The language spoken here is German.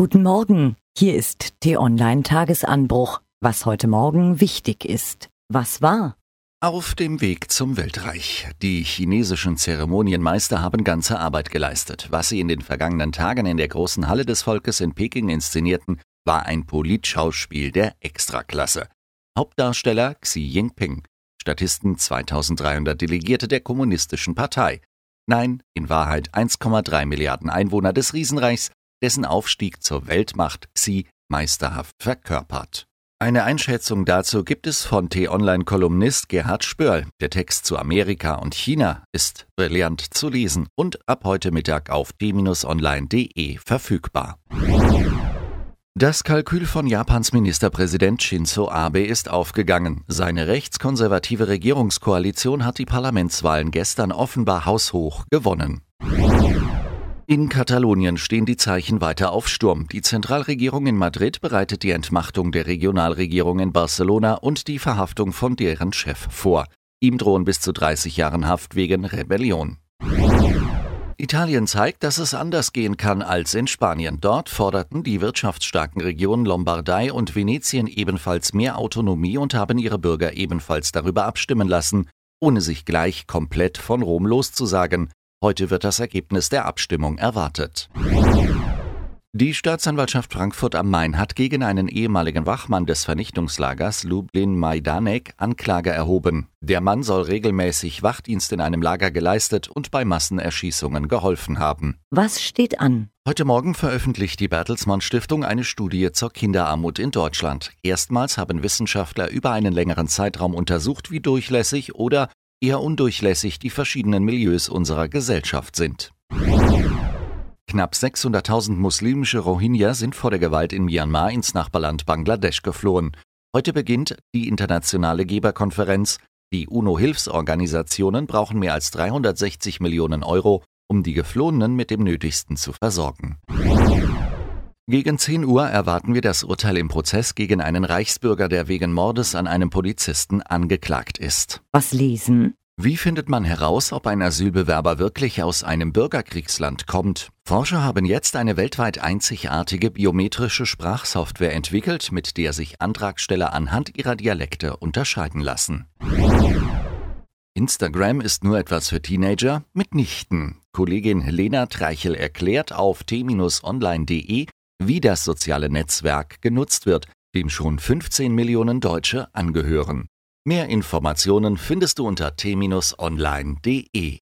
Guten Morgen, hier ist T-Online Tagesanbruch. Was heute Morgen wichtig ist. Was war? Auf dem Weg zum Weltreich. Die chinesischen Zeremonienmeister haben ganze Arbeit geleistet. Was sie in den vergangenen Tagen in der großen Halle des Volkes in Peking inszenierten, war ein Politschauspiel der Extraklasse. Hauptdarsteller Xi Jinping, Statisten 2300 Delegierte der Kommunistischen Partei. Nein, in Wahrheit 1,3 Milliarden Einwohner des Riesenreichs dessen Aufstieg zur Weltmacht Xi meisterhaft verkörpert. Eine Einschätzung dazu gibt es von T-Online-Kolumnist Gerhard Spörl. Der Text zu Amerika und China ist brillant zu lesen und ab heute Mittag auf t-online.de verfügbar. Das Kalkül von Japans Ministerpräsident Shinzo Abe ist aufgegangen. Seine rechtskonservative Regierungskoalition hat die Parlamentswahlen gestern offenbar haushoch gewonnen. In Katalonien stehen die Zeichen weiter auf Sturm. Die Zentralregierung in Madrid bereitet die Entmachtung der Regionalregierung in Barcelona und die Verhaftung von deren Chef vor. Ihm drohen bis zu 30 Jahren Haft wegen Rebellion. Italien zeigt, dass es anders gehen kann als in Spanien. Dort forderten die wirtschaftsstarken Regionen Lombardei und Venetien ebenfalls mehr Autonomie und haben ihre Bürger ebenfalls darüber abstimmen lassen, ohne sich gleich komplett von Rom loszusagen. Heute wird das Ergebnis der Abstimmung erwartet. Die Staatsanwaltschaft Frankfurt am Main hat gegen einen ehemaligen Wachmann des Vernichtungslagers Lublin Majdanek Anklage erhoben. Der Mann soll regelmäßig Wachdienst in einem Lager geleistet und bei Massenerschießungen geholfen haben. Was steht an? Heute Morgen veröffentlicht die Bertelsmann Stiftung eine Studie zur Kinderarmut in Deutschland. Erstmals haben Wissenschaftler über einen längeren Zeitraum untersucht, wie durchlässig oder eher undurchlässig die verschiedenen Milieus unserer Gesellschaft sind. Knapp 600.000 muslimische Rohingya sind vor der Gewalt in Myanmar ins Nachbarland Bangladesch geflohen. Heute beginnt die internationale Geberkonferenz. Die UNO-Hilfsorganisationen brauchen mehr als 360 Millionen Euro, um die Geflohenen mit dem Nötigsten zu versorgen. Gegen 10 Uhr erwarten wir das Urteil im Prozess gegen einen Reichsbürger, der wegen Mordes an einem Polizisten angeklagt ist. Was lesen? Wie findet man heraus, ob ein Asylbewerber wirklich aus einem Bürgerkriegsland kommt? Forscher haben jetzt eine weltweit einzigartige biometrische Sprachsoftware entwickelt, mit der sich Antragsteller anhand ihrer Dialekte unterscheiden lassen. Instagram ist nur etwas für Teenager? Mitnichten. Kollegin Lena Treichel erklärt auf t-online.de, wie das soziale Netzwerk genutzt wird, dem schon 15 Millionen Deutsche angehören. Mehr Informationen findest du unter t-online.de.